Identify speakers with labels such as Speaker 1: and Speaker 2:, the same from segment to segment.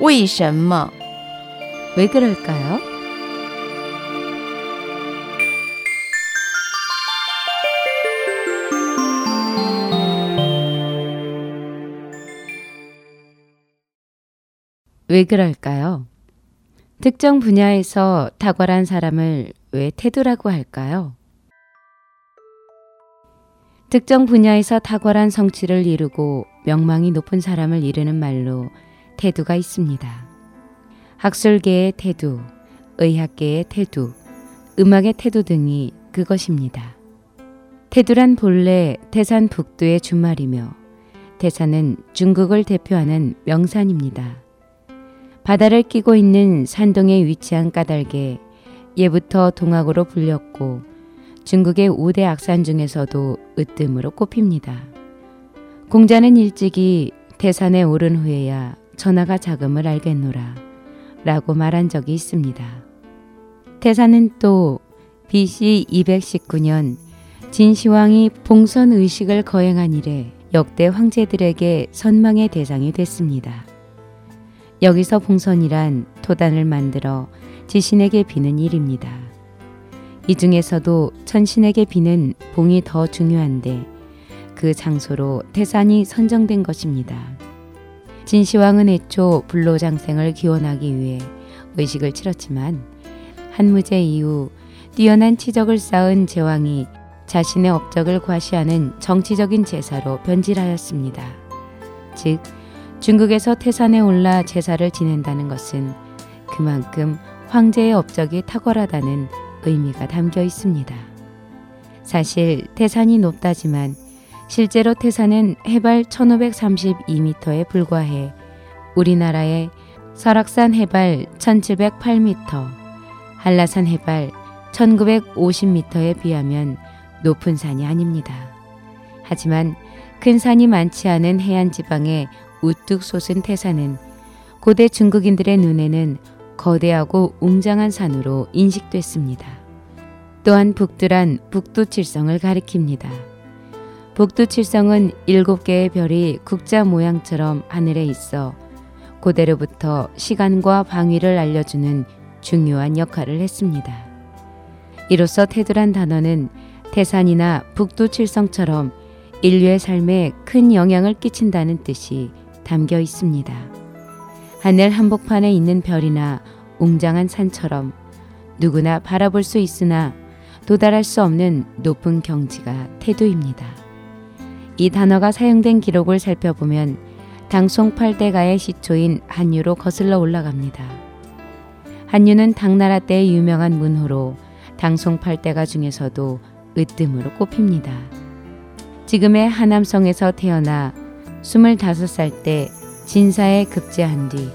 Speaker 1: 为什么?
Speaker 2: 왜 그럴까요? 왜 그럴까요? 특정 분야에서 탁월한 사람을 왜 태두라고 할까요? 특정 분야에서 탁월한 성취를 이루고 명망이 높은 사람을 이르는 말로 태두가 있습니다. 학술계의 태두, 의학계의 태두, 음악의 태두 등이 그것입니다. 태두란 본래 태산 북두의 준말이며 태산은 중국을 대표하는 명산입니다. 바다를 끼고 있는 산동에 위치한 까닭에 예부터 동학으로 불렸고 중국의 5대 악산 중에서도 으뜸으로 꼽힙니다. 공자는 일찍이 태산에 오른 후에야 천하가 자금을 알겠노라 라고 말한 적이 있습니다. 태산은 또 BC 219년 진시황이 봉선 의식을 거행한 이래 역대 황제들에게 선망의 대상이 됐습니다. 여기서 봉선이란 토단을 만들어 지신에게 비는 일입니다. 이 중에서도 천신에게 비는 봉이 더 중요한데 그 장소로 태산이 선정된 것입니다. 진시황은 애초 불로장생을 기원하기 위해 의식을 치렀지만 한무제 이후 뛰어난 치적을 쌓은 제왕이 자신의 업적을 과시하는 정치적인 제사로 변질하였습니다. 즉 중국에서 태산에 올라 제사를 지낸다는 것은 그만큼 황제의 업적이 탁월하다는 의미가 담겨 있습니다. 사실 태산이 높다지만 실제로 태산은 해발 1532m에 불과해 우리나라의 설악산 해발 1708m, 한라산 해발 1950m에 비하면 높은 산이 아닙니다. 하지만 큰 산이 많지 않은 해안 지방의 우뚝 솟은 태산은 고대 중국인들의 눈에는 거대하고 웅장한 산으로 인식됐습니다. 또한 북두란 북두 칠성을 가리킵니다. 북두칠성은 일곱 개의 별이 국자 모양처럼 하늘에 있어 고대로부터 시간과 방위를 알려주는 중요한 역할을 했습니다. 이로써 태두란 단어는 태산이나 북두칠성처럼 인류의 삶에 큰 영향을 끼친다는 뜻이 담겨 있습니다. 하늘 한복판에 있는 별이나 웅장한 산처럼 누구나 바라볼 수 있으나 도달할 수 없는 높은 경지가 태도입니다. 이 단어가 사용된 기록을 살펴보면 당송팔대가의 시초인 한유로 거슬러 올라갑니다. 한유는 당나라 때의 유명한 문호로 당송팔대가 중에서도 으뜸으로 꼽힙니다. 지금의 하남성에서 태어나 25살 때 진사에 급제한 뒤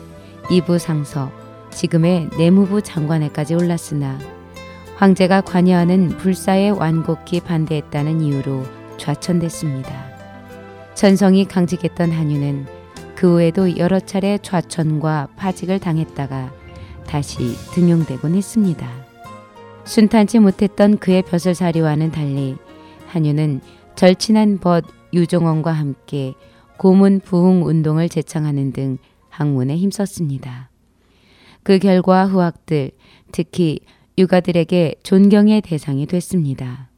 Speaker 2: 이부 상서, 지금의 내무부 장관에까지 올랐으나 황제가 관여하는 불사에 완곡히 반대했다는 이유로 좌천됐습니다. 전성이 강직했던 한유는 그 후에도 여러 차례 좌천과 파직을 당했다가 다시 등용되곤 했습니다. 순탄치 못했던 그의 벼슬살이와는 달리 한유는 절친한 벗 유종원과 함께 고문 부흥 운동을 제창하는 등 학문에 힘썼습니다. 그 결과 후학들, 특히 유가들에게 존경의 대상이 됐습니다.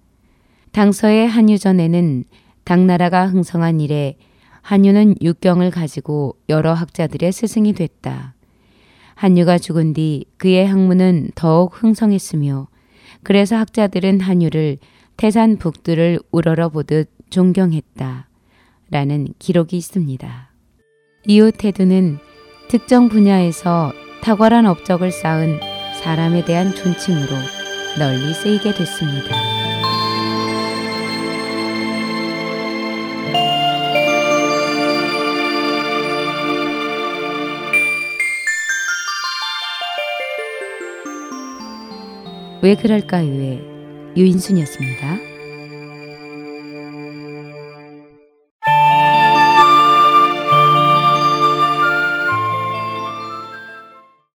Speaker 2: 당서의 한유전에는 당나라가 흥성한 이래 한유는 육경을 가지고 여러 학자들의 스승이 됐다. 한유가 죽은 뒤 그의 학문은 더욱 흥성했으며 그래서 학자들은 한유를 태산 북두를 우러러 보듯 존경했다. 라는 기록이 있습니다. 이후 태두는 특정 분야에서 탁월한 업적을 쌓은 사람에 대한 존칭으로 널리 쓰이게 됐습니다. 왜 그럴까요의 유인순이었습니다.